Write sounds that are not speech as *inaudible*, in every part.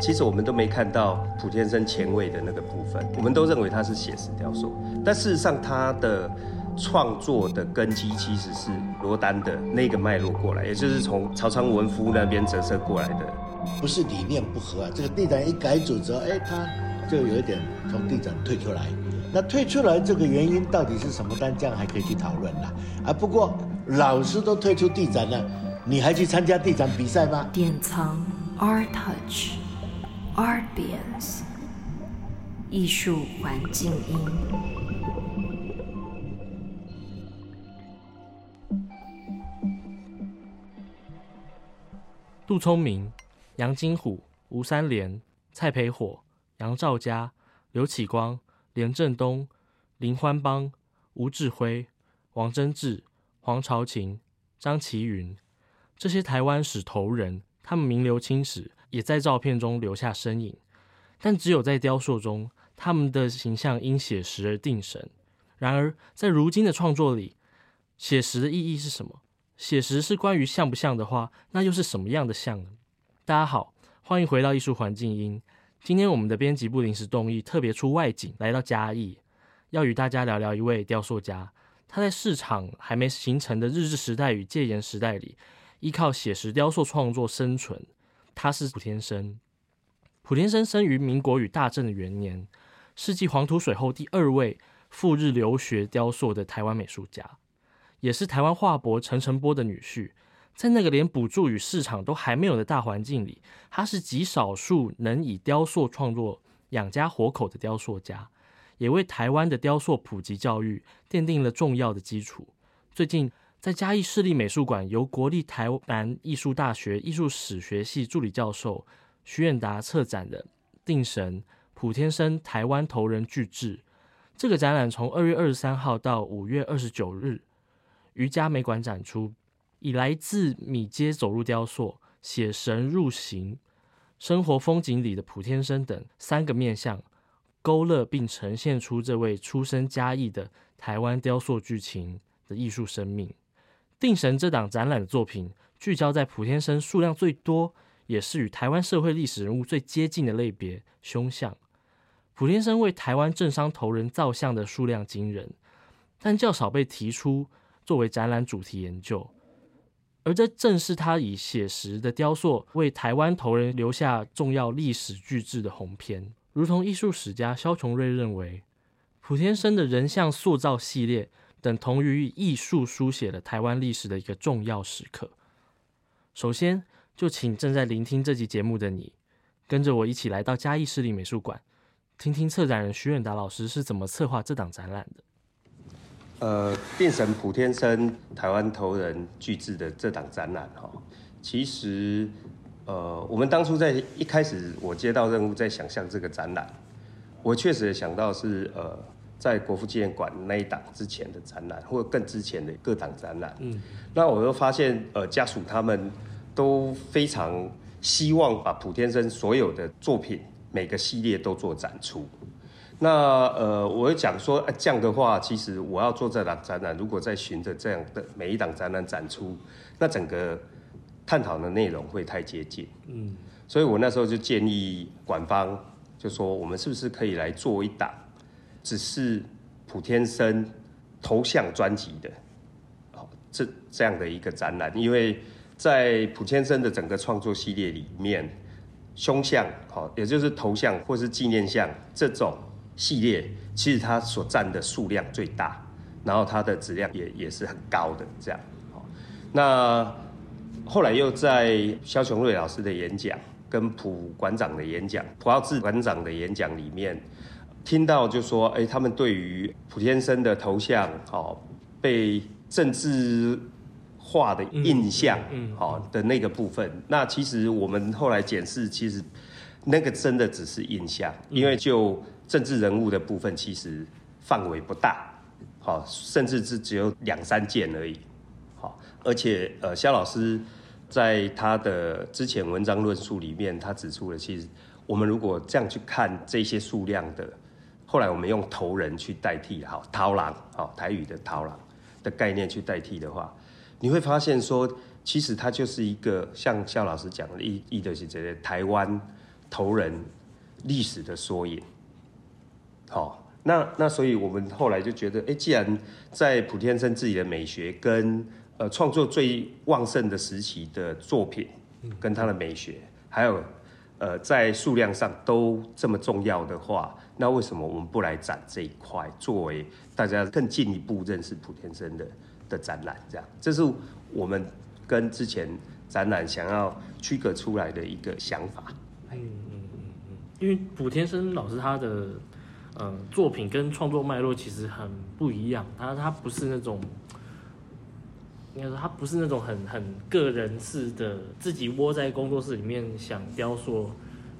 其实我们都没看到普天生前卫的那个部分，我们都认为他是写实雕塑，但事实上他的创作的根基其实是罗丹的那个脉络过来，也就是从曹昌文夫那边折射过来的。不是理念不合啊，这个地展一改组之后，哎，他就有一点从地展退出来。那退出来这个原因到底是什么？但这样还可以去讨论啦啊。不过老师都退出地展了，你还去参加地展比赛吗？典藏 ARTouch Artbience 艺术环境音。杜聪明、杨金虎、吴三连、蔡培火、杨兆佳、刘启光、连振东、林欢邦、吴志辉、王贞治、黄朝琴、张其云，这些台湾史头人，他们名留青史，也在照片中留下身影。但只有在雕塑中，他们的形象因写实而定神。然而，在如今的创作里，写实的意义是什么？写实是关于像不像的话，那又是什么样的像呢？大家好，欢迎回到艺术环境音。今天我们的编辑部临时动议，特别出外景来到嘉义，要与大家聊聊一位雕塑家。他在市场还没形成的日治时代与戒严时代里，依靠写实雕塑创作生存。他是普天生。普天生生于民国与大正的元年，是继黄土水后第二位赴日留学雕塑的台湾美术家，也是台湾画伯陈澄波的女婿。在那个连补助与市场都还没有的大环境里，他是极少数能以雕塑创作养家活口的雕塑家，也为台湾的雕塑普及教育奠定了重要的基础。最近，在嘉义市立美术馆由国立台南艺术大学艺术史学系助理教授徐远达策展的《定神普天生台湾头人巨制》这个展览，从二月二十三号到五月二十九日于嘉美馆展出。以来自米街走路雕塑、写神入形、生活风景里的普天生等三个面向，勾勒并呈现出这位出身嘉义的台湾雕塑巨擎的艺术生命。定神这档展览的作品，聚焦在普天生数量最多，也是与台湾社会历史人物最接近的类别——胸像。普天生为台湾政商头人造像的数量惊人，但较少被提出作为展览主题研究。而这正是他以写实的雕塑为台湾头人留下重要历史巨制的鸿篇。如同艺术史家萧琼瑞认为，普天生的人像塑造系列等同于艺术书写了台湾历史的一个重要时刻。首先，就请正在聆听这集节目的你，跟着我一起来到嘉义市立美术馆，听听策展人徐远达老师是怎么策划这档展览的。呃，定神普天生台湾头人巨制的这档展览哈，其实呃，我们当初在一开始我接到任务，在想象这个展览，我确实想到是呃，在国父纪念馆那一档之前的展览，或者更之前的各档展览。嗯，那我又发现呃，家属他们都非常希望把普天生所有的作品每个系列都做展出。那呃，我讲说，啊，这样的话，其实我要做这档展览，如果再循着这样的每一档展览展出，那整个探讨的内容会太接近。嗯，所以我那时候就建议馆方，就说我们是不是可以来做一档，只是普天生头像专辑的，哦，这这样的一个展览，因为在普天生的整个创作系列里面，胸像，好，也就是头像或是纪念像这种。系列其实它所占的数量最大，然后它的质量也也是很高的这样。那后来又在萧琼瑞老师的演讲、跟蒲馆长的演讲、蒲傲志馆长的演讲里面，听到就说，哎，他们对于普天生的头像，哦，被政治化的印象，嗯，好的那个部分，那其实我们后来检视，其实那个真的只是印象，因为就。政治人物的部分其实范围不大，好，甚至是只有两三件而已，好，而且呃，肖老师在他的之前文章论述里面，他指出了，其实我们如果这样去看这些数量的，后来我们用头人去代替，好，头人，好，台语的头人的概念去代替的话，你会发现说，其实它就是一个像肖老师讲的，一一的是这个台湾头人历史的缩影。好，那那所以我们后来就觉得，哎，既然在普天生自己的美学跟呃创作最旺盛的时期的作品，跟他的美学，还有呃在数量上都这么重要的话，那为什么我们不来展这一块，作为大家更进一步认识普天生的的展览？这样，这是我们跟之前展览想要区隔出来的一个想法。嗯嗯嗯嗯，因为普天生老师他的呃作品跟创作脉络其实很不一样，他他不是那种。应该说他不是那种很很个人式的，自己窝在工作室里面想雕塑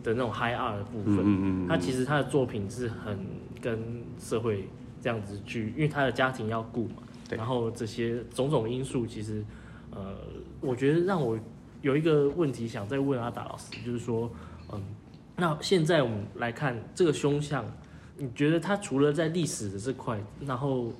的那种 high art 的部分。嗯嗯嗯。他其实他的作品是很跟社会这样子去，因为他的家庭要顾嘛。对。然后这些种种因素，其实呃，我觉得让我有一个问题想再问阿达老师，就是说，嗯，那现在我们来看这个胸像，你觉得他除了在历史的这块，然后。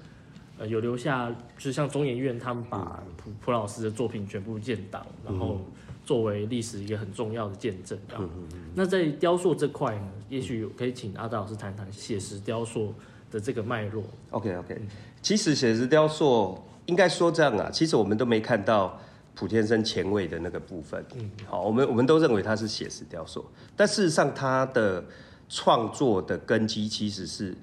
呃，有留下，就是像中研院他们把蒲蒲老师的作品全部建档，然后作为历史一个很重要的见证。这样，那在雕塑这块呢，也许可以请阿达老师谈谈写实雕塑的这个脉络。OK OK，其实写实雕塑应该说这样啊，其实我们都没看到普天生前卫的那个部分。嗯，好，我们我们都认为它是写实雕塑，但事实上它的创作的根基其实是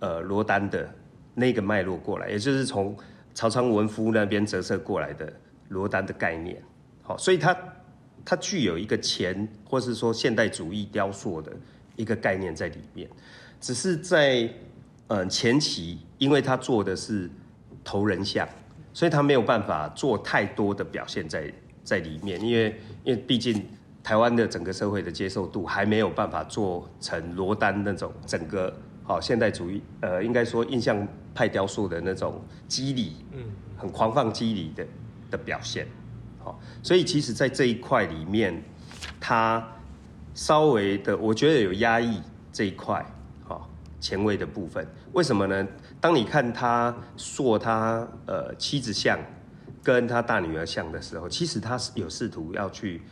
呃罗丹的。那个脉络过来，也就是从曹昌文夫那边折射过来的罗丹的概念，好，所以它它具有一个前或是说现代主义雕塑的一个概念在里面，只是在嗯前期，因为他做的是头人像，所以他没有办法做太多的表现在在里面，因为因为毕竟台湾的整个社会的接受度还没有办法做成罗丹那种整个。好，现代主义，呃，应该说印象派雕塑的那种肌理，嗯，很狂放肌理的的表现，好，所以其实，在这一块里面，它稍微的，我觉得有压抑这一块，好，前卫的部分，为什么呢？当你看他塑他呃妻子像跟他大女儿像的时候，其实他是有试图要去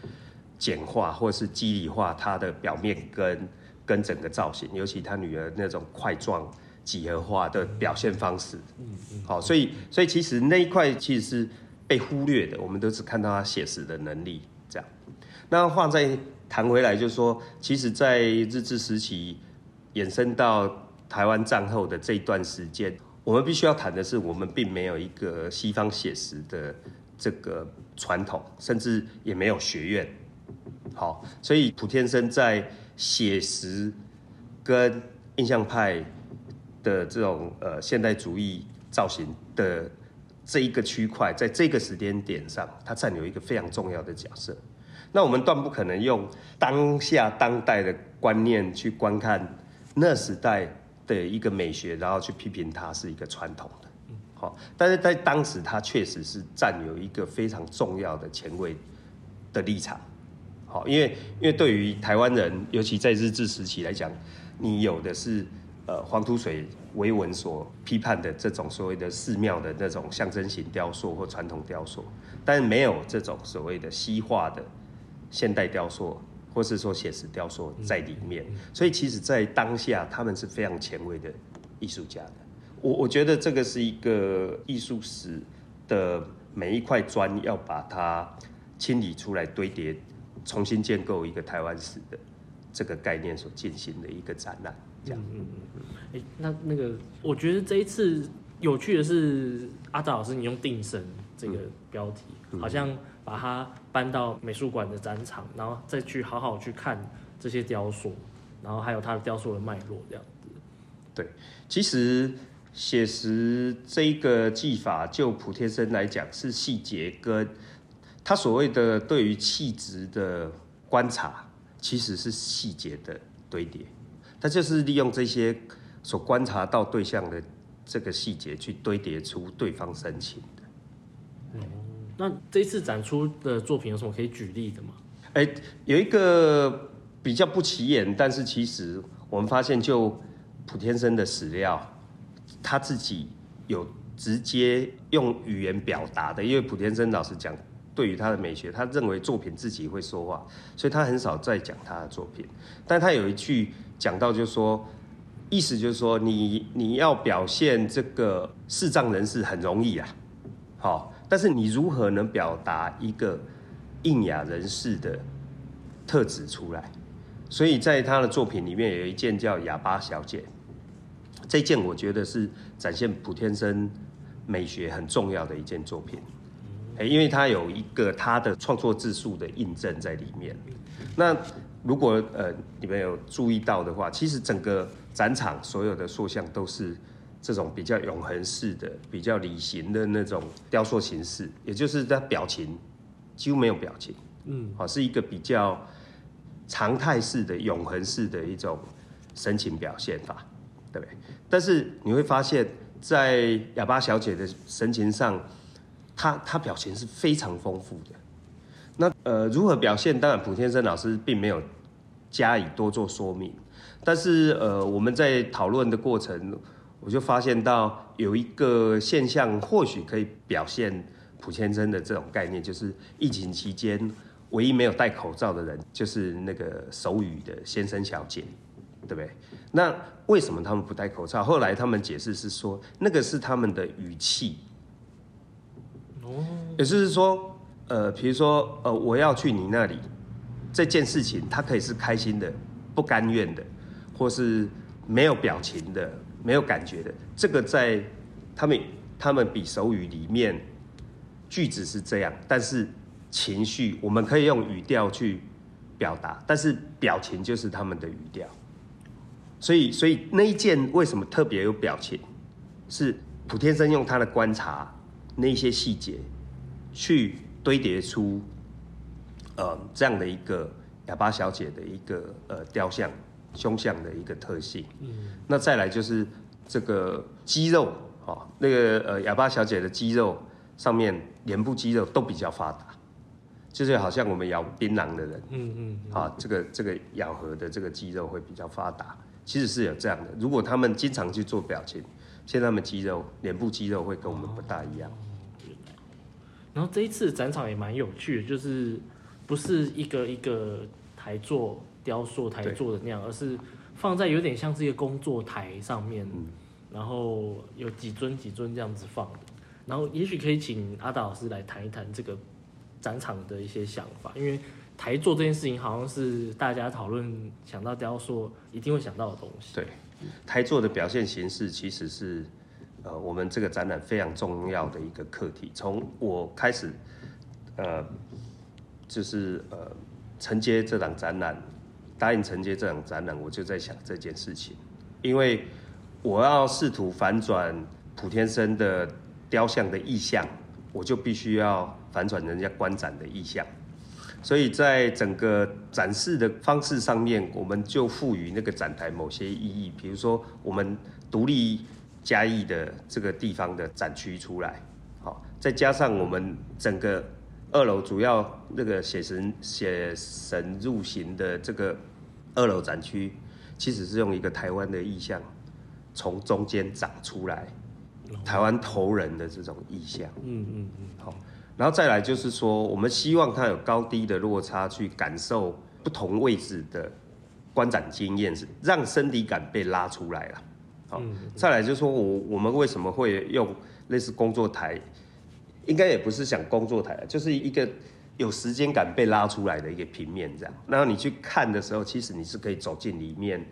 简化或是肌理化他的表面跟。跟整个造型，尤其他女儿那种块状几何化的表现方式，嗯嗯，好，所以所以其实那一块其实是被忽略的，我们都只看到他写实的能力这样。那话再谈回来，就是说，其实，在日治时期延伸到台湾战后的这一段时间，我们必须要谈的是，我们并没有一个西方写实的这个传统，甚至也没有学院。好，所以普天生在。写实跟印象派的这种呃现代主义造型的这一个区块，在这个时间点上，它占有一个非常重要的角色。那我们断不可能用当下当代的观念去观看那时代的一个美学，然后去批评它是一个传统的。好，但是在当时，它确实是占有一个非常重要的前卫的立场。好，因为因为对于台湾人，尤其在日治时期来讲，你有的是呃黄土水为文所批判的这种所谓的寺庙的那种象征型雕塑或传统雕塑，但是没有这种所谓的西化的现代雕塑或是说写实雕塑在里面，所以其实在当下他们是非常前卫的艺术家的。我我觉得这个是一个艺术史的每一块砖要把它清理出来堆叠。重新建构一个台湾史的这个概念所进行的一个展览，这样。嗯嗯嗯。哎、欸，那那个，我觉得这一次有趣的是，阿达老师你用定神这个标题，嗯、好像把它搬到美术馆的展场，然后再去好好去看这些雕塑，然后还有它的雕塑的脉络这样子。对，其实写实这一个技法，就普天生来讲，是细节跟。他所谓的对于气质的观察，其实是细节的堆叠，他就是利用这些所观察到对象的这个细节去堆叠出对方深情的。嗯，那这次展出的作品有什么可以举例的吗？哎，有一个比较不起眼，但是其实我们发现，就普天生的史料，他自己有直接用语言表达的，因为普天生老师讲。对于他的美学，他认为作品自己会说话，所以他很少再讲他的作品。但他有一句讲到，就是说，意思就是说，你你要表现这个视障人士很容易啊，好，但是你如何能表达一个印雅人士的特质出来？所以在他的作品里面有一件叫《哑巴小姐》，这件我觉得是展现普天生美学很重要的一件作品，因为它有一个他的创作字数的印证在里面。那如果呃你们有注意到的话，其实整个展场所有的塑像都是这种比较永恒式的、比较理型的那种雕塑形式，也就是它表情几乎没有表情，嗯，好，是一个比较。常态式的、永恒式的一种神情表现法，对不对？但是你会发现，在哑巴小姐的神情上，他他表情是非常丰富的。那呃，如何表现？当然，普天生老师并没有加以多做说明。但是呃，我们在讨论的过程，我就发现到有一个现象，或许可以表现普天生的这种概念，就是疫情期间。唯一没有戴口罩的人就是那个手语的先生小姐，对不对？那为什么他们不戴口罩？后来他们解释是说，那个是他们的语气。也就是说，呃，比如说，呃，我要去你那里，这件事情，他可以是开心的、不甘愿的，或是没有表情的、没有感觉的。这个在他们他们比手语里面句子是这样，但是。情绪，我们可以用语调去表达，但是表情就是他们的语调。所以，所以那一件为什么特别有表情？是普天生用他的观察那些细节，去堆叠出呃这样的一个哑巴小姐的一个呃雕像胸像的一个特性。嗯。那再来就是这个肌肉，哦，那个呃哑巴小姐的肌肉上面脸部肌肉都比较发达。就是好像我们咬槟榔的人，嗯嗯，啊，这个这个咬合的这个肌肉会比较发达，其实是有这样的。如果他们经常去做表情，现在他们肌肉、脸部肌肉会跟我们不大一样。然后这一次展场也蛮有趣的，就是不是一个一个台座雕塑台座的那样，而是放在有点像是一个工作台上面，然后有几尊几尊这样子放。然后也许可以请阿达老师来谈一谈这个。展场的一些想法，因为台座这件事情好像是大家讨论想到雕塑一定会想到的东西。对，台座的表现形式其实是呃我们这个展览非常重要的一个课题。从我开始呃就是呃承接这档展览，答应承接这档展览，我就在想这件事情，因为我要试图反转普天生的雕像的意象，我就必须要。反转人家观展的意象，所以在整个展示的方式上面，我们就赋予那个展台某些意义。比如说，我们独立嘉义的这个地方的展区出来，好，再加上我们整个二楼主要那个写神写神入行的这个二楼展区，其实是用一个台湾的意象从中间长出来，台湾头人的这种意象。嗯嗯嗯，好。然后再来就是说，我们希望它有高低的落差，去感受不同位置的观展经验，是让身体感被拉出来了。好，再来就是说我我们为什么会用类似工作台，应该也不是想工作台，就是一个有时间感被拉出来的一个平面这样。然后你去看的时候，其实你是可以走进里面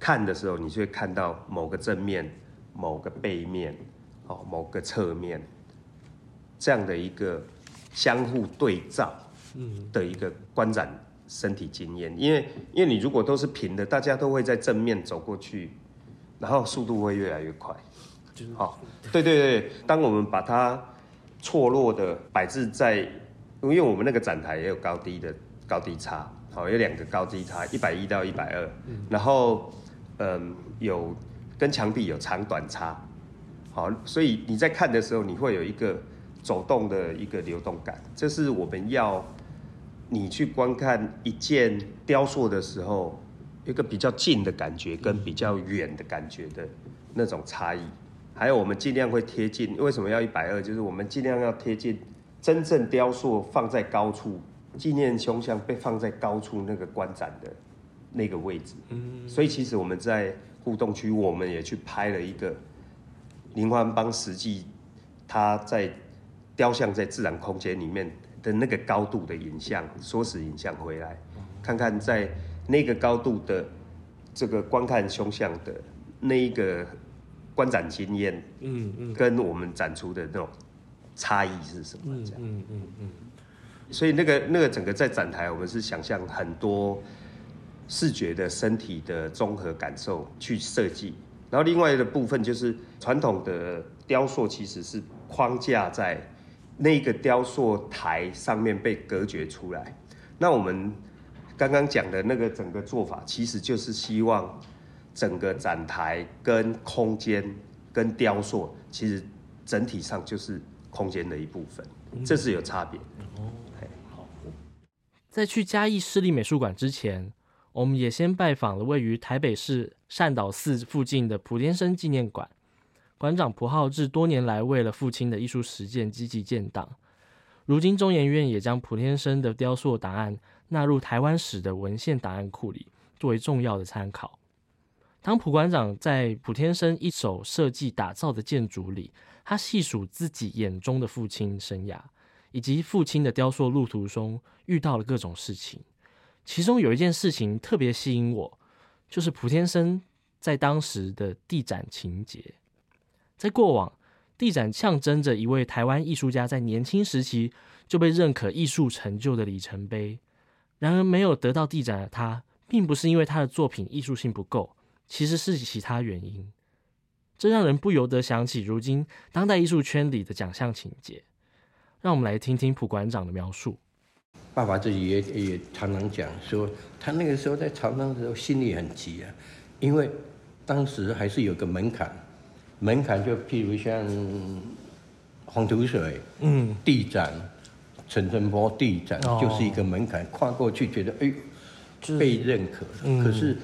看的时候，你就会看到某个正面、某个背面、哦，某个侧面。这样的一个相互对照，嗯。的一个观展身体经验，因为因为你如果都是平的，大家都会在正面走过去，然后速度会越来越快。好，对对对，当我们把它错落的摆置在，因为我们那个展台也有高低的高低差，好，有两个高低差，一百一到一百二，然后嗯有跟墙壁有长短差，好，所以你在看的时候，你会有一个。走动的一个流动感，这是我们要你去观看一件雕塑的时候，一个比较近的感觉跟比较远的感觉的那种差异。还有，我们尽量会贴近，为什么要一百二？就是我们尽量要贴近真正雕塑放在高处，纪念胸像被放在高处那个观展的那个位置。嗯，所以其实我们在互动区，我们也去拍了一个林欢邦实际他在雕像在自然空间里面的那个高度的影像，缩时影像回来，看看在那个高度的这个观看胸像的那一个观展经验，嗯嗯，跟我们展出的那种。差异是什么？这样，嗯嗯嗯，所以那个那个整个在展台，我们是想象很多视觉的身体的综合感受去设计。然后另外的部分就是传统的雕塑其实是框架在那个雕塑台上面被隔绝出来。那我们刚刚讲的那个整个做法，其实就是希望整个展台跟空间跟雕塑，其实整体上就是。空间的一部分，这是有差别。哦，好。在去嘉义市立美术馆之前，我们也先拜访了位于台北市善导寺附近的普天生纪念馆。馆长蒲浩志多年来为了父亲的艺术实践积极建档，如今中研院也将蒲天生的雕塑档案纳入台湾史的文献档案库里，作为重要的参考。当蒲馆长在蒲天生一手设计打造的建筑里，他细数自己眼中的父亲生涯，以及父亲的雕塑路途中遇到了各种事情。其中有一件事情特别吸引我，就是蒲天生在当时的地展情节。在过往，地展象征着一位台湾艺术家在年轻时期就被认可艺术成就的里程碑。然而，没有得到地展的他，并不是因为他的作品艺术性不够，其实是其他原因。这让人不由得想起如今当代艺术圈里的奖项情节，让我们来听听蒲馆长的描述。爸爸自己也也常常讲说，他那个时候在朝商的时候心里很急啊，因为当时还是有个门槛，门槛就譬如像黄土水，嗯，地展，陈振波地展，哦、就是一个门槛，跨过去觉得哎，被认可，嗯、可是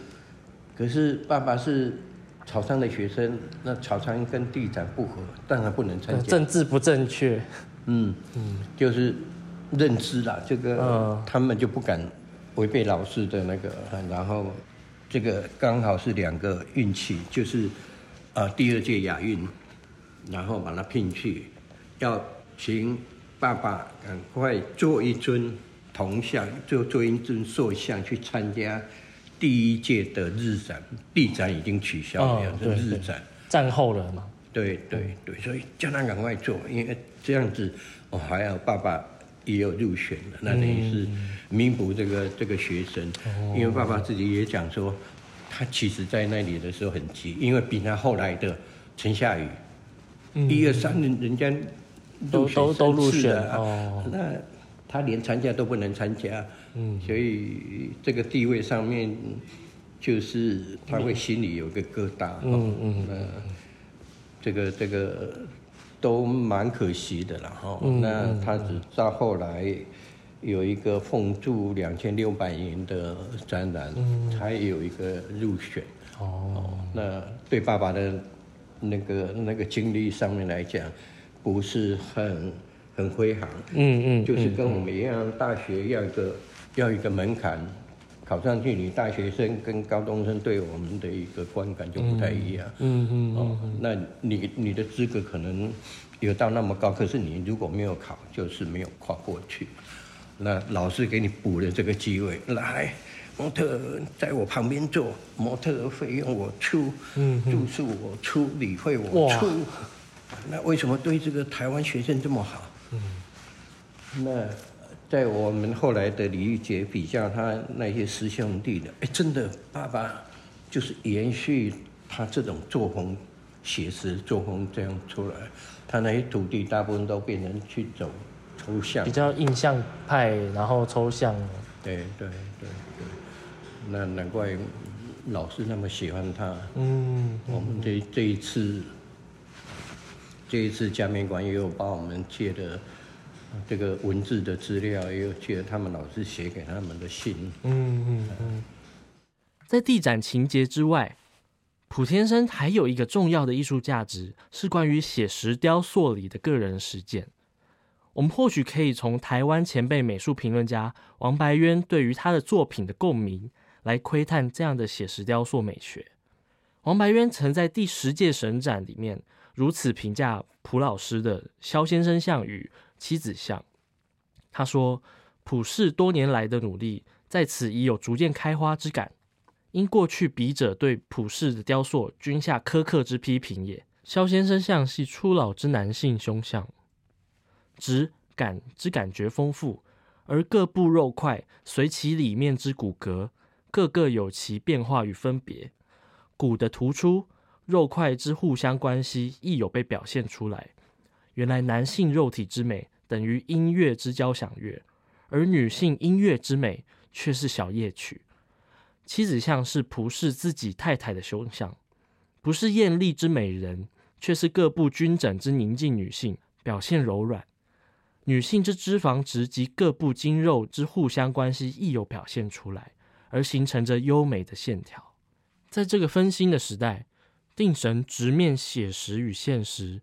可是爸爸是。草商的学生，那草商跟地展不合，当然不能参加。政治不正确，嗯嗯，就是认知啦，这个、嗯、他们就不敢违背老师的那个。然后这个刚好是两个运气，就是呃第二届亚运，然后把他聘去，要请爸爸赶快做一尊铜像，做做一尊塑像去参加。第一届的日展，地展已经取消了，是、哦、日展战后了嘛？对对对，所以叫他赶快做，因为这样子，哦，还有爸爸也有入选了，那等于是弥补这个这个学生。嗯、因为爸爸自己也讲说，他其实在那里的时候很急，因为比他后来的陈夏雨，一二三人人家都都都入选了，哦，那他连参加都不能参加。嗯，所以这个地位上面，就是他会心里有个疙瘩。嗯嗯，那这个这个都蛮可惜的了哈。那他只到后来有一个奉铸两千六百年的展览，才有一个入选。哦，那对爸爸的那个那个经历上面来讲，不是很很辉煌。嗯嗯，就是跟我们一样，大学要一个。要一个门槛，考上去，你大学生跟高中生对我们的一个观感就不太一样。嗯嗯哦，那你你的资格可能有到那么高，可是你如果没有考，就是没有跨过去。那老师给你补了这个机会，来，模特在我旁边坐，模特的费用我出，嗯，住宿我出，旅费我出。那为什么对这个台湾学生这么好？嗯，那。在我们后来的李玉杰比较他那些师兄弟的，哎，真的，爸爸就是延续他这种作风，写实作风这样出来，他那些徒弟大部分都变成去走抽象，比较印象派，然后抽象。对对对对，那难怪老师那么喜欢他。嗯，我们这这一次，这一次嘉美馆也有帮我们借的。这个文字的资料，也有记得他们老师写给他们的信。嗯嗯嗯。在地展情节之外，普天生还有一个重要的艺术价值，是关于写实雕塑里的个人实践。我们或许可以从台湾前辈美术评论家王白渊对于他的作品的共鸣来窥探这样的写实雕塑美学。王白渊曾在第十届神展里面如此评价蒲老师的肖先生像与妻子像。他说：“普氏多年来的努力在此已有逐渐开花之感，因过去笔者对普氏的雕塑均下苛刻之批评也。肖先生像系初老之男性胸像。”质感之感觉丰富，而各部肉块随其里面之骨骼，各个有其变化与分别。骨的突出，肉块之互相关系亦有被表现出来。原来男性肉体之美等于音乐之交响乐，而女性音乐之美却是小夜曲。妻子像是仆侍自己太太的胸像，不是艳丽之美人，却是各部均整之宁静女性，表现柔软。女性之脂肪质及各部筋肉之互相关系亦有表现出来，而形成着优美的线条。在这个分心的时代，定神直面写实与现实，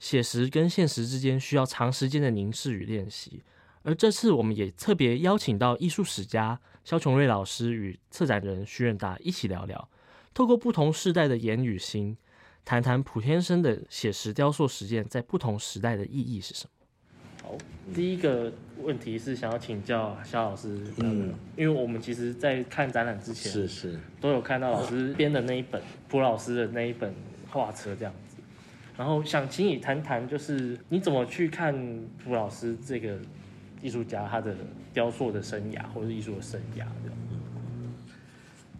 写实跟现实之间需要长时间的凝视与练习。而这次我们也特别邀请到艺术史家萧琼瑞老师与策展人徐远达一起聊聊，透过不同世代的言与心，谈谈蒲天生的写实雕塑实践在不同时代的意义是什么。第一个问题是想要请教肖老师，嗯，因为我们其实，在看展览之前，是是都有看到老师编的那一本蒲老师的那一本画册这样子，然后想请你谈谈，就是你怎么去看蒲老师这个艺术家他的雕塑的生涯或者艺术的生涯这样。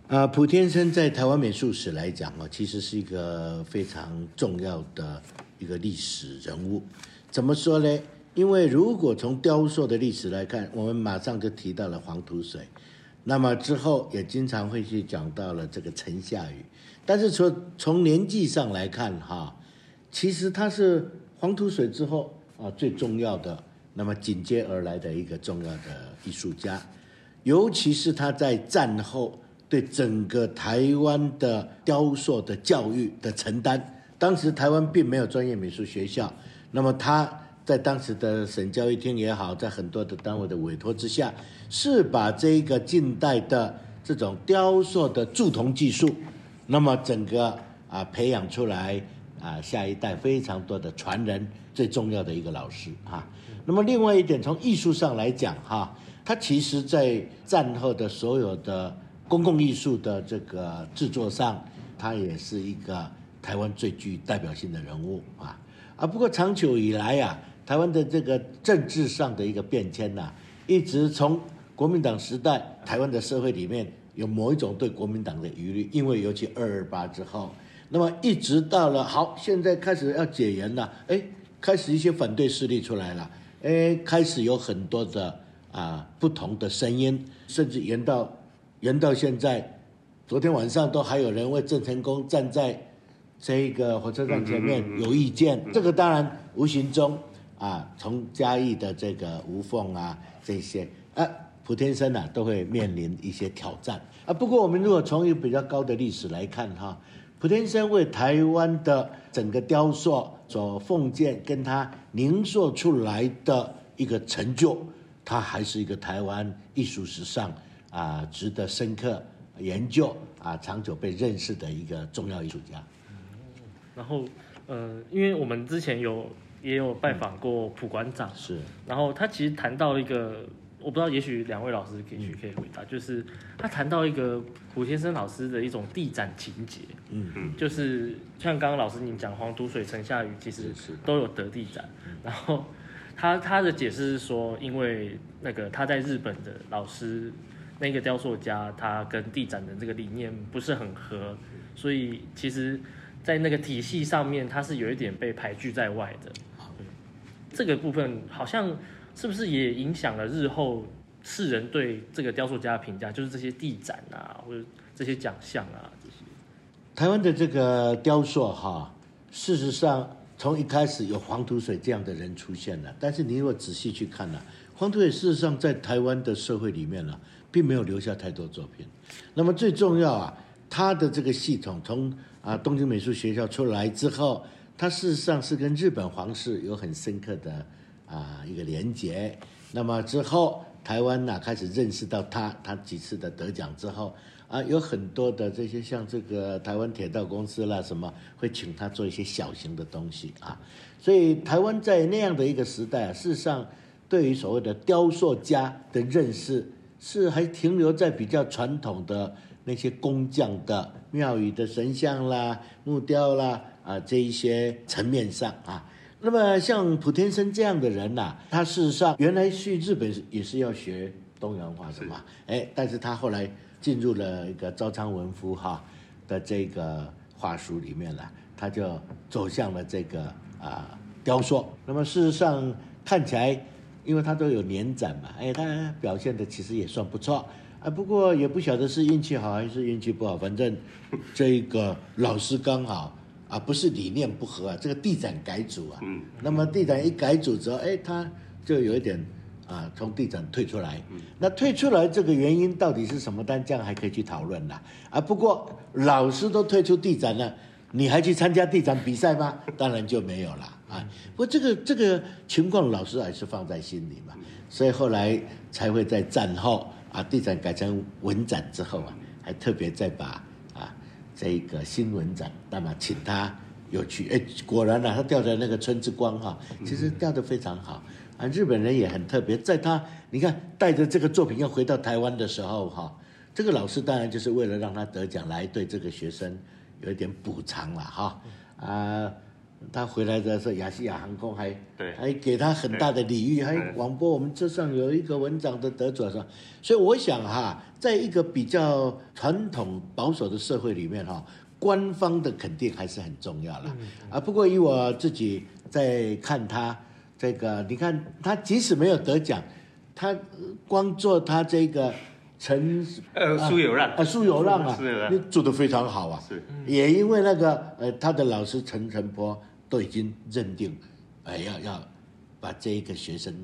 啊，蒲天生在台湾美术史来讲哦，其实是一个非常重要的一个历史人物，怎么说呢？因为如果从雕塑的历史来看，我们马上就提到了黄土水，那么之后也经常会去讲到了这个陈夏雨。但是从从年纪上来看，哈，其实他是黄土水之后啊最重要的，那么紧接而来的一个重要的艺术家，尤其是他在战后对整个台湾的雕塑的教育的承担。当时台湾并没有专业美术学校，那么他。在当时的省教育厅也好，在很多的单位的委托之下，是把这个近代的这种雕塑的铸铜技术，那么整个啊培养出来啊下一代非常多的传人，最重要的一个老师啊。那么另外一点，从艺术上来讲哈，他其实在战后的所有的公共艺术的这个制作上，他也是一个台湾最具代表性的人物啊。啊，不过长久以来啊。台湾的这个政治上的一个变迁呐、啊，一直从国民党时代，台湾的社会里面有某一种对国民党的疑虑，因为尤其二二八之后，那么一直到了好，现在开始要解严了，哎，开始一些反对势力出来了，哎，开始有很多的啊不同的声音，甚至延到延到现在，昨天晚上都还有人为郑成功站在这一个火车站前面有意见，这个当然无形中。啊，从嘉义的这个吴凤啊，这些啊，普天生啊，都会面临一些挑战啊。不过，我们如果从一个比较高的历史来看哈，普天生为台湾的整个雕塑所奉献，跟他凝塑出来的一个成就，他还是一个台湾艺术史上啊值得深刻研究啊、长久被认识的一个重要艺术家。然后，呃，因为我们之前有。也有拜访过蒲馆长，是。然后他其实谈到一个，我不知道，也许两位老师也许可以回答，就是他谈到一个蒲先生老师的一种地展情节，嗯嗯，就是像刚刚老师您讲黄土水、城下雨，其实都有得地展。然后他他的解释是说，因为那个他在日本的老师，那个雕塑家，他跟地展的这个理念不是很合，所以其实。在那个体系上面，他是有一点被排拒在外的。这个部分好像是不是也影响了日后世人对这个雕塑家的评价？就是这些地展啊，或者这些奖项啊，这些。台湾的这个雕塑哈，事实上从一开始有黄土水这样的人出现了，但是你如果仔细去看呢，黄土水事实上在台湾的社会里面呢，并没有留下太多作品。那么最重要啊，他的这个系统从啊，东京美术学校出来之后，他事实上是跟日本皇室有很深刻的啊一个连结。那么之后，台湾呢、啊、开始认识到他，他几次的得奖之后，啊，有很多的这些像这个台湾铁道公司啦什么，会请他做一些小型的东西啊。所以台湾在那样的一个时代啊，事实上对于所谓的雕塑家的认识，是还停留在比较传统的那些工匠的庙宇的神像啦、木雕啦啊这一些层面上啊。那么像普天生这样的人呐、啊，他事实上原来去日本也是要学东洋画的嘛，哎，但是他后来进入了一个朝仓文夫哈的这个画书里面了，他就走向了这个啊雕塑。那么事实上看起来，因为他都有年展嘛，哎，他表现的其实也算不错啊。不过也不晓得是运气好还是运气不好，反正这个老师刚好。啊，不是理念不合啊，这个地展改组啊，嗯，那么地展一改组之后，哎，他就有一点啊，从地展退出来，嗯，那退出来这个原因到底是什么？但这样还可以去讨论啦。啊，不过老师都退出地展了，你还去参加地展比赛吗？当然就没有了啊。不过这个这个情况，老师还是放在心里嘛，所以后来才会在战后啊，地展改成文展之后啊，还特别再把。这个新闻展，那么请他有去，哎，果然呢、啊，他吊的那个春之光哈，其实吊的非常好啊。日本人也很特别，在他你看带着这个作品要回到台湾的时候哈，这个老师当然就是为了让他得奖，来对这个学生有一点补偿了哈啊。他回来的时候，亚细亚航空还对还给他很大的礼遇，还广播我们车上有一个文章的得主是吧？所以我想哈，在一个比较传统保守的社会里面哈，官方的肯定还是很重要了啊。不过以我自己在看他这个，你看他即使没有得奖，他光做他这个陈呃苏有让啊苏有让啊，你做得非常好啊。是，也因为那个呃他的老师陈澄波。都已经认定，哎，要要把这一个学生，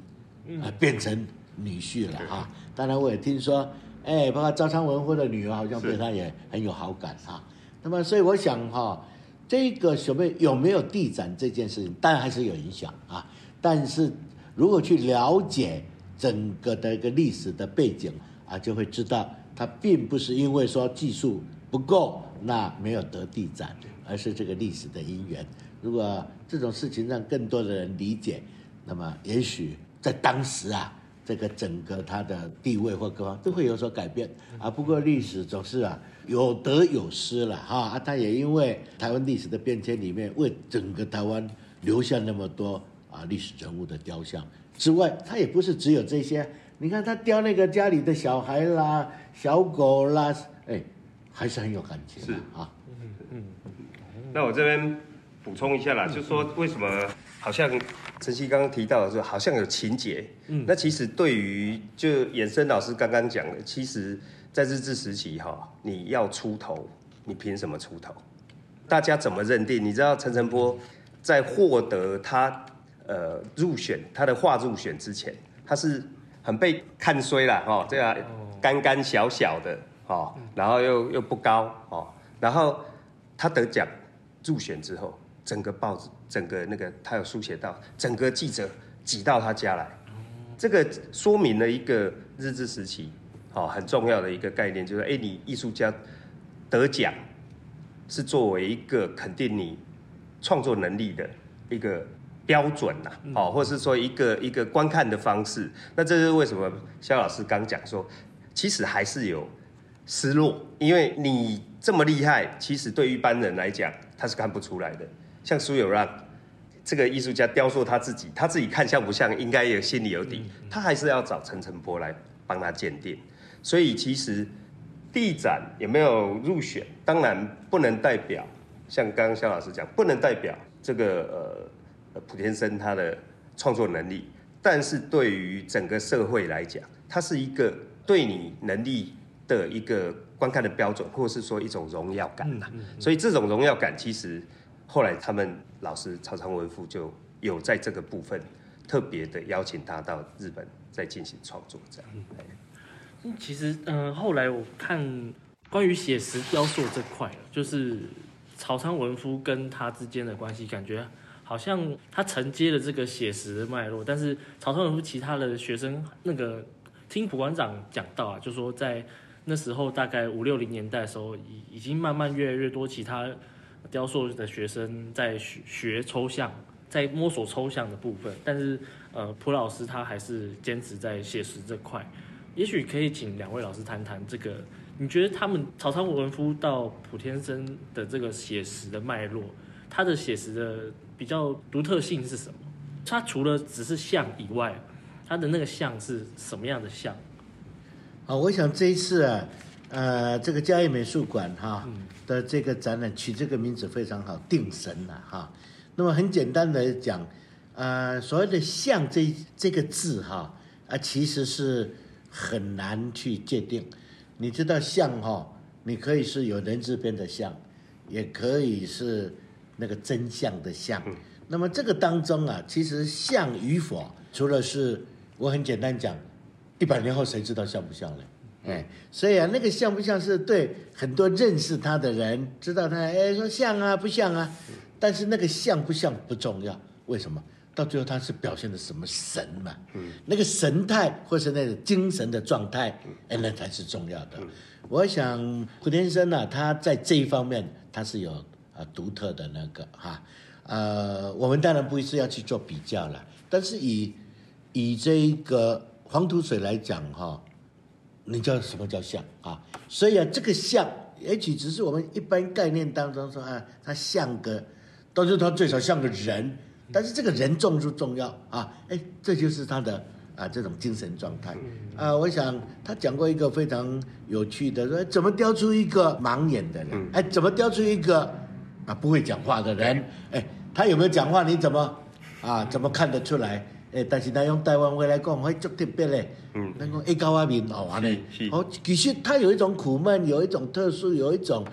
呃，变成女婿了哈。当然，我也听说，哎，包括赵昌文夫的女儿好像对他也很有好感哈。那么，所以我想哈，这个所谓有没有地展这件事情，当然还是有影响啊。但是如果去了解整个的一个历史的背景啊，就会知道，他并不是因为说技术不够，那没有得地展，而是这个历史的因缘。如果这种事情让更多的人理解，那么也许在当时啊，这个整个他的地位或各方都会有所改变啊。不过历史总是啊有得有失了哈啊。他也因为台湾历史的变迁里面，为整个台湾留下那么多啊历史人物的雕像之外，他也不是只有这些。你看他雕那个家里的小孩啦、小狗啦，哎，还是很有感情的啊。嗯嗯。那我这边。补充一下啦，就是说为什么好像晨曦刚刚提到的时候，好像有情节。嗯，那其实对于就衍生老师刚刚讲的，其实在日治时期哈，你要出头，你凭什么出头？大家怎么认定？你知道陈澄波在获得他呃入选他的画入选之前，他是很被看衰了哈，这样干干小小的哦，然后又又不高哦，然后他得奖入选之后。整个报纸，整个那个，他有书写到，整个记者挤到他家来，这个说明了一个日治时期，好很重要的一个概念，就是哎，你艺术家得奖是作为一个肯定你创作能力的一个标准呐，好，或者是说一个一个观看的方式。那这是为什么？肖老师刚讲说，其实还是有失落，因为你这么厉害，其实对于一般人来讲，他是看不出来的。像苏有让这个艺术家雕塑他自己，他自己看像不像，应该也心里有底。他还是要找陈澄波来帮他鉴定。所以其实地展有没有入选，当然不能代表，像刚刚肖老师讲，不能代表这个呃普天生他的创作能力。但是对于整个社会来讲，它是一个对你能力的一个观看的标准，或是说一种荣耀感呐。所以这种荣耀感其实。后来他们老师曹昌文夫就有在这个部分特别的邀请他到日本再进行创作，这样。嗯，其实嗯、呃，后来我看关于写实雕塑这块，就是曹昌文夫跟他之间的关系，感觉好像他承接了这个写实的脉络，但是曹昌文夫其他的学生那个听蒲馆长讲到啊，就说在那时候大概五六零年代的时候，已已经慢慢越来越多其他雕塑的学生在学学抽象，在摸索抽象的部分，但是呃蒲老师他还是坚持在写实这块，也许可以请两位老师谈谈这个，你觉得他们曹操文夫到蒲天生的这个写实的脉络，他的写实的。比较独特性是什么？他除了只是像以外，他的那个像是什么样的像？啊，我想这一次啊，呃，这个嘉义美术馆哈的这个展览取这个名字非常好，定神了哈。那么很简单的讲，呃，所谓的像这这个字哈啊，其实是很难去界定。你知道像哈，你可以是有人字边的像，也可以是。那个真相的像，那么这个当中啊，其实像与否，除了是我很简单讲，一百年后谁知道像不像呢？哎，所以啊，那个像不像是对很多认识他的人知道他哎说像啊不像啊，但是那个像不像不重要，为什么？到最后他是表现的什么神嘛？嗯，那个神态或是那个精神的状态，哎，那才是重要的。我想胡天生呢，他在这一方面他是有。啊，独特的那个哈，呃，我们当然不是要去做比较了，但是以以这个黄土水来讲哈，你知道什么叫像啊？所以啊，这个像也许只是我们一般概念当中说啊，它像个，但是它最少像个人，但是这个人重不重要啊？哎，这就是他的啊这种精神状态啊。我想他讲过一个非常有趣的，说怎么雕出一个盲眼的人？哎，怎么雕出一个？啊，不会讲话的人，哎，他有没有讲话？你怎么啊？怎么看得出来？哎，但是他用台湾话来讲，会足特别嘞。嗯，那个一高阿面好玩嘞。哦，其实他有一种苦闷，有一种特殊，有一种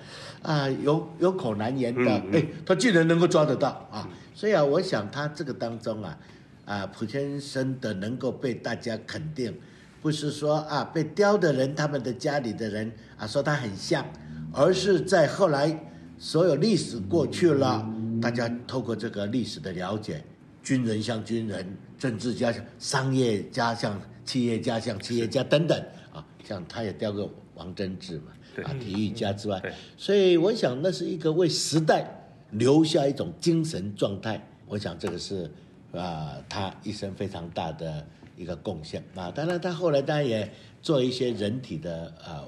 啊，有有口难言的。哎、嗯，他竟然能够抓得到啊！所以啊，我想他这个当中啊，啊，蒲先生的能够被大家肯定，不是说啊被雕的人他们的家里的人啊说他很像，而是在后来。所有历史过去了，大家透过这个历史的了解，军人像军人，政治家像商业家像企业家像企业家等等啊，像他也雕个王贞治嘛，啊，体育家之外，所以我想那是一个为时代留下一种精神状态，我想这个是啊他一生非常大的一个贡献。啊。当然他后来当然也做一些人体的啊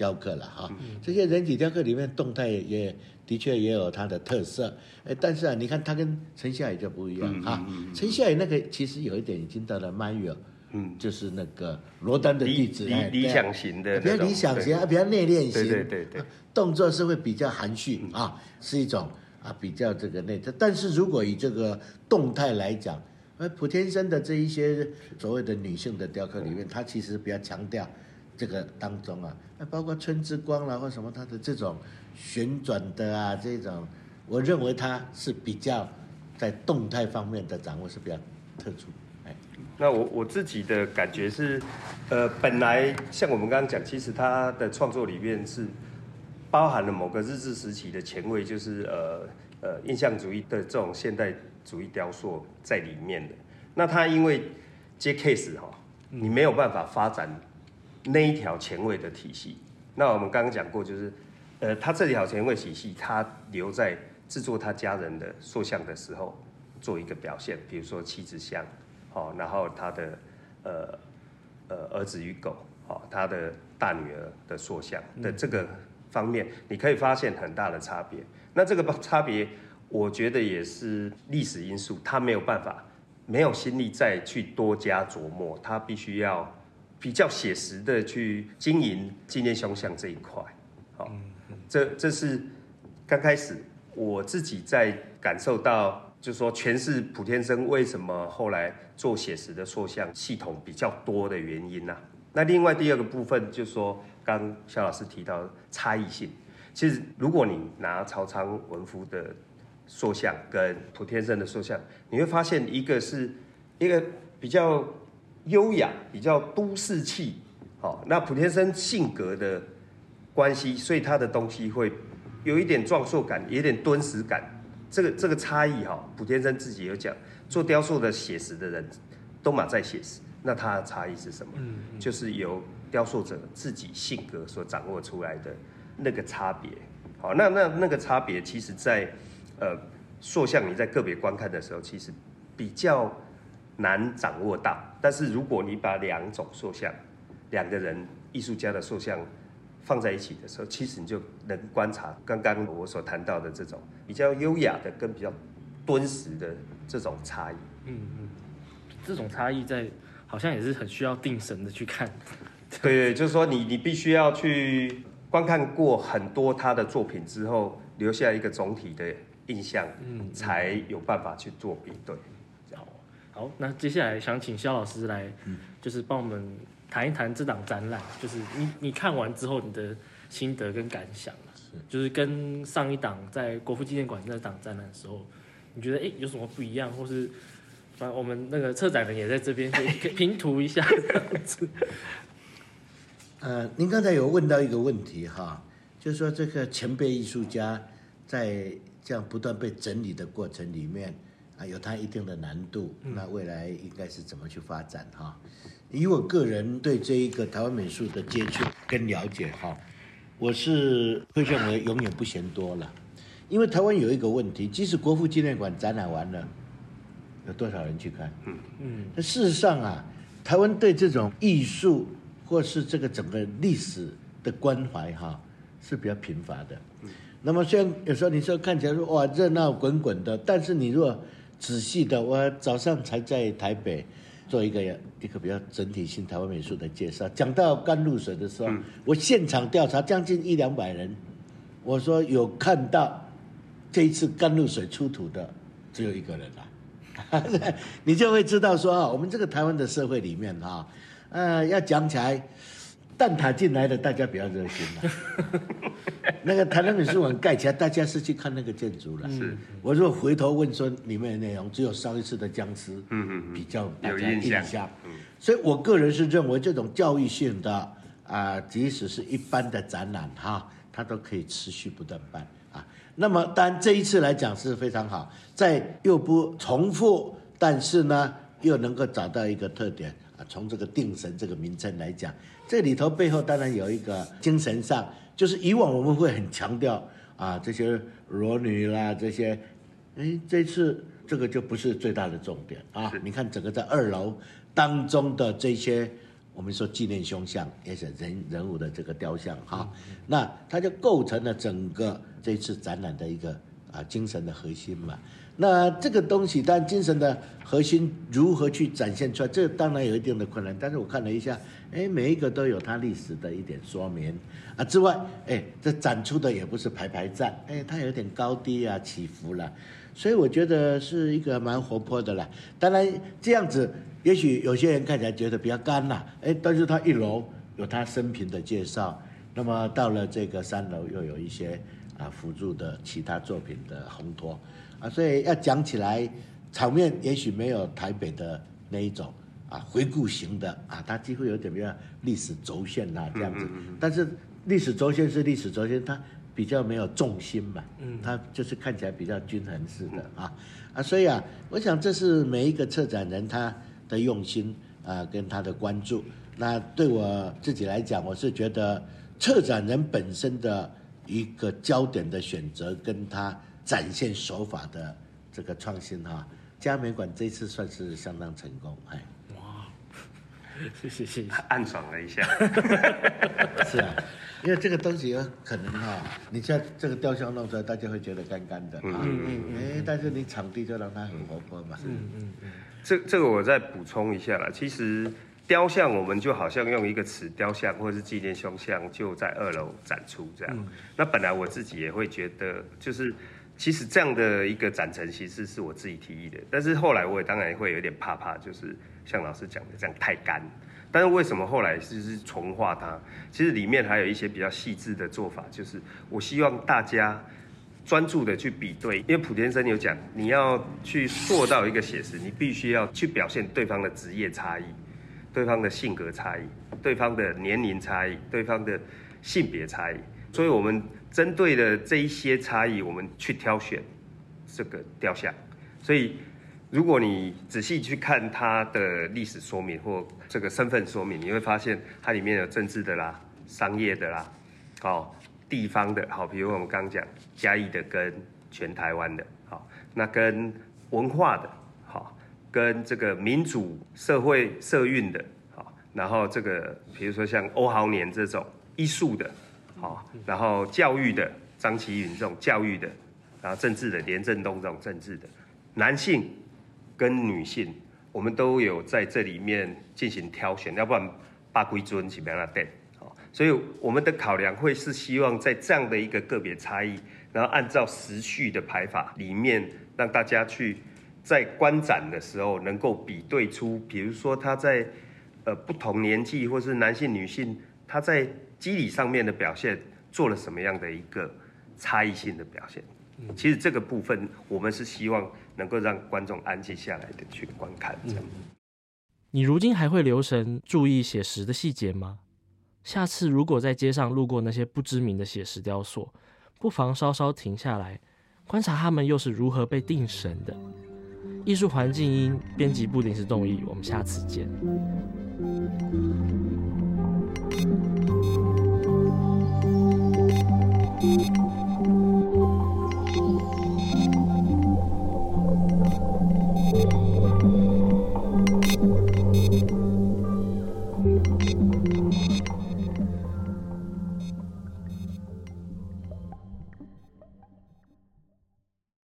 雕刻了哈，这些人体雕刻里面动态也。的确也有它的特色，哎，但是啊，你看它跟陈夏宇就不一样哈。陈夏宇那个其实有一点已经到了 Mario，嗯，就是那个罗丹的弟子，理理想型的，比较理想型，比较内敛型，对对对对，动作是会比较含蓄啊，是一种啊比较这个内在。但是如果以这个动态来讲，呃，蒲天生的这一些所谓的女性的雕刻里面，它其实比较强调这个当中啊，包括春之光啦或什么，他的这种。旋转的啊，这种，我认为它是比较在动态方面的掌握是比较特殊。哎，那我我自己的感觉是，呃，本来像我们刚刚讲，其实他的创作里面是包含了某个日治时期的前卫，就是呃呃印象主义的这种现代主义雕塑在里面的。那他因为接 case 哈，你没有办法发展那一条前卫的体系。那我们刚刚讲过，就是。呃，他这条前卫体系，他留在制作他家人的塑像的时候做一个表现，比如说妻子像，好，然后他的呃呃儿子与狗，好，他的大女儿的塑像的这个方面，你可以发现很大的差别。那这个 *laughs* 差别，我觉得也是历史因素，他没有办法，没有心力再去多加琢磨，他必须要比较写实的去经营纪念胸像这一块，好。这这是刚开始我自己在感受到，就是说诠释普天生为什么后来做写实的塑像系统比较多的原因呐、啊。那另外第二个部分就是说，刚肖老师提到差异性，其实如果你拿曹昌文夫的塑像跟普天生的塑像，你会发现一个是一个比较优雅、比较都市气，好，那普天生性格的。关系，所以他的东西会有一点壮硕感，有一点敦实感，这个这个差异哈，普天生自己有讲，做雕塑的写实的人都马在写实，那他的差异是什么？嗯，就是由雕塑者自己性格所掌握出来的那个差别。好，那那那个差别，其实在呃塑像你在个别观看的时候，其实比较难掌握到。但是如果你把两种塑像，两个人艺术家的塑像放在一起的时候，其实你就能观察刚刚我所谈到的这种比较优雅的跟比较敦实的这种差异。嗯嗯，这种差异在好像也是很需要定神的去看。对对，就是说你你必须要去观看过很多他的作品之后，留下一个总体的印象，嗯，才有办法去做比对。好，那接下来想请肖老师来，就是帮我们。谈一谈这档展览，就是你你看完之后你的心得跟感想，是就是跟上一档在国父纪念馆那档展览的时候，你觉得哎、欸、有什么不一样，或是反正我们那个策展人也在这边可以拼图一下这样子。*laughs* 呃，您刚才有问到一个问题哈，就是说这个前辈艺术家在这样不断被整理的过程里面啊，有它一定的难度，嗯、那未来应该是怎么去发展哈？以我个人对这一个台湾美术的接触跟了解哈，我是会认为永远不嫌多了，因为台湾有一个问题，即使国父纪念馆展览完了，有多少人去看？嗯嗯。那事实上啊，台湾对这种艺术或是这个整个历史的关怀哈是比较贫乏的。那么虽然有时候你说看起来说哇热闹滚滚的，但是你如果仔细的，我早上才在台北。做一个一个比较整体性台湾美术的介绍。讲到甘露水的时候，嗯、我现场调查将近一两百人，我说有看到这一次甘露水出土的只有一个人了，*laughs* 你就会知道说啊，我们这个台湾的社会里面啊，呃，要讲起来。蛋挞进来的大家比较热心了，*laughs* 那个台南美术馆盖起来，大家是去看那个建筑了。是，我如果回头问说里面的内容，只有上一次的僵尸，嗯嗯，比较有印象。嗯，所以我个人是认为这种教育性的啊、呃，即使是一般的展览哈，它都可以持续不断办啊。那么当然这一次来讲是非常好，在又不重复，但是呢又能够找到一个特点啊。从这个定神这个名称来讲。这里头背后当然有一个精神上，就是以往我们会很强调啊这些裸女啦这些，哎这次这个就不是最大的重点啊。你看整个在二楼当中的这些，我们说纪念胸像也是人人物的这个雕像哈，那它就构成了整个这次展览的一个啊精神的核心嘛。那这个东西，当然精神的核心如何去展现出来，这当然有一定的困难。但是我看了一下，哎，每一个都有它历史的一点说明啊。之外，哎，这展出的也不是排排站，哎，它有点高低啊，起伏了，所以我觉得是一个蛮活泼的啦。当然这样子，也许有些人看起来觉得比较干呐，哎，但是它一楼有他生平的介绍，那么到了这个三楼又有一些啊辅助的其他作品的烘托。啊，所以要讲起来，场面也许没有台北的那一种啊回顾型的啊，它几乎有点比较历史轴线啊这样子。但是历史轴线是历史轴线，它比较没有重心嘛，嗯它就是看起来比较均衡式的啊啊，所以啊，我想这是每一个策展人他的用心啊跟他的关注。那对我自己来讲，我是觉得策展人本身的一个焦点的选择跟他。展现手法的这个创新哈，嘉美馆这次算是相当成功，哎，哇，谢谢谢谢，暗爽了一下，*laughs* 是啊，因为这个东西有可能哈，你像这个雕像弄出来，大家会觉得干干的啊，嗯嗯嗯，哎，但是你场地就让它很活泼嘛，嗯嗯嗯，这这个我再补充一下啦，其实。雕像，我们就好像用一个词，雕像或者是纪念胸像，就在二楼展出这样。嗯、那本来我自己也会觉得，就是其实这样的一个展陈，其实是我自己提议的。但是后来我也当然会有点怕怕，就是像老师讲的这样太干。但是为什么后来就是重画它？其实里面还有一些比较细致的做法，就是我希望大家专注的去比对，因为浦田生有讲，你要去做到一个写实，你必须要去表现对方的职业差异。对方的性格差异，对方的年龄差异，对方的性别差异，所以我们针对的这一些差异，我们去挑选这个雕像，所以如果你仔细去看它的历史说明或这个身份说明，你会发现它里面有政治的啦、商业的啦、哦地方的，好，比如我们刚刚讲嘉义的跟全台湾的，好，那跟文化的，好，跟这个民主社会社运的，好，然后这个比如说像欧豪年这种艺术的，好，然后教育的张其云这种教育的，然后政治的连振东这种政治的，男性跟女性，我们都有在这里面进行挑选，要不然八归尊起不要那等，好，所以我们的考量会是希望在这样的一个个别差异。然后按照时序的排法里面，让大家去在观展的时候能够比对出，比如说他在呃不同年纪或是男性女性，他在肌理上面的表现做了什么样的一个差异性的表现。其实这个部分我们是希望能够让观众安静下来的去观看。这样。你如今还会留神注意写实的细节吗？下次如果在街上路过那些不知名的写实雕塑，不妨稍稍停下来，观察他们又是如何被定神的。艺术环境音编辑部临时动议，我们下次见。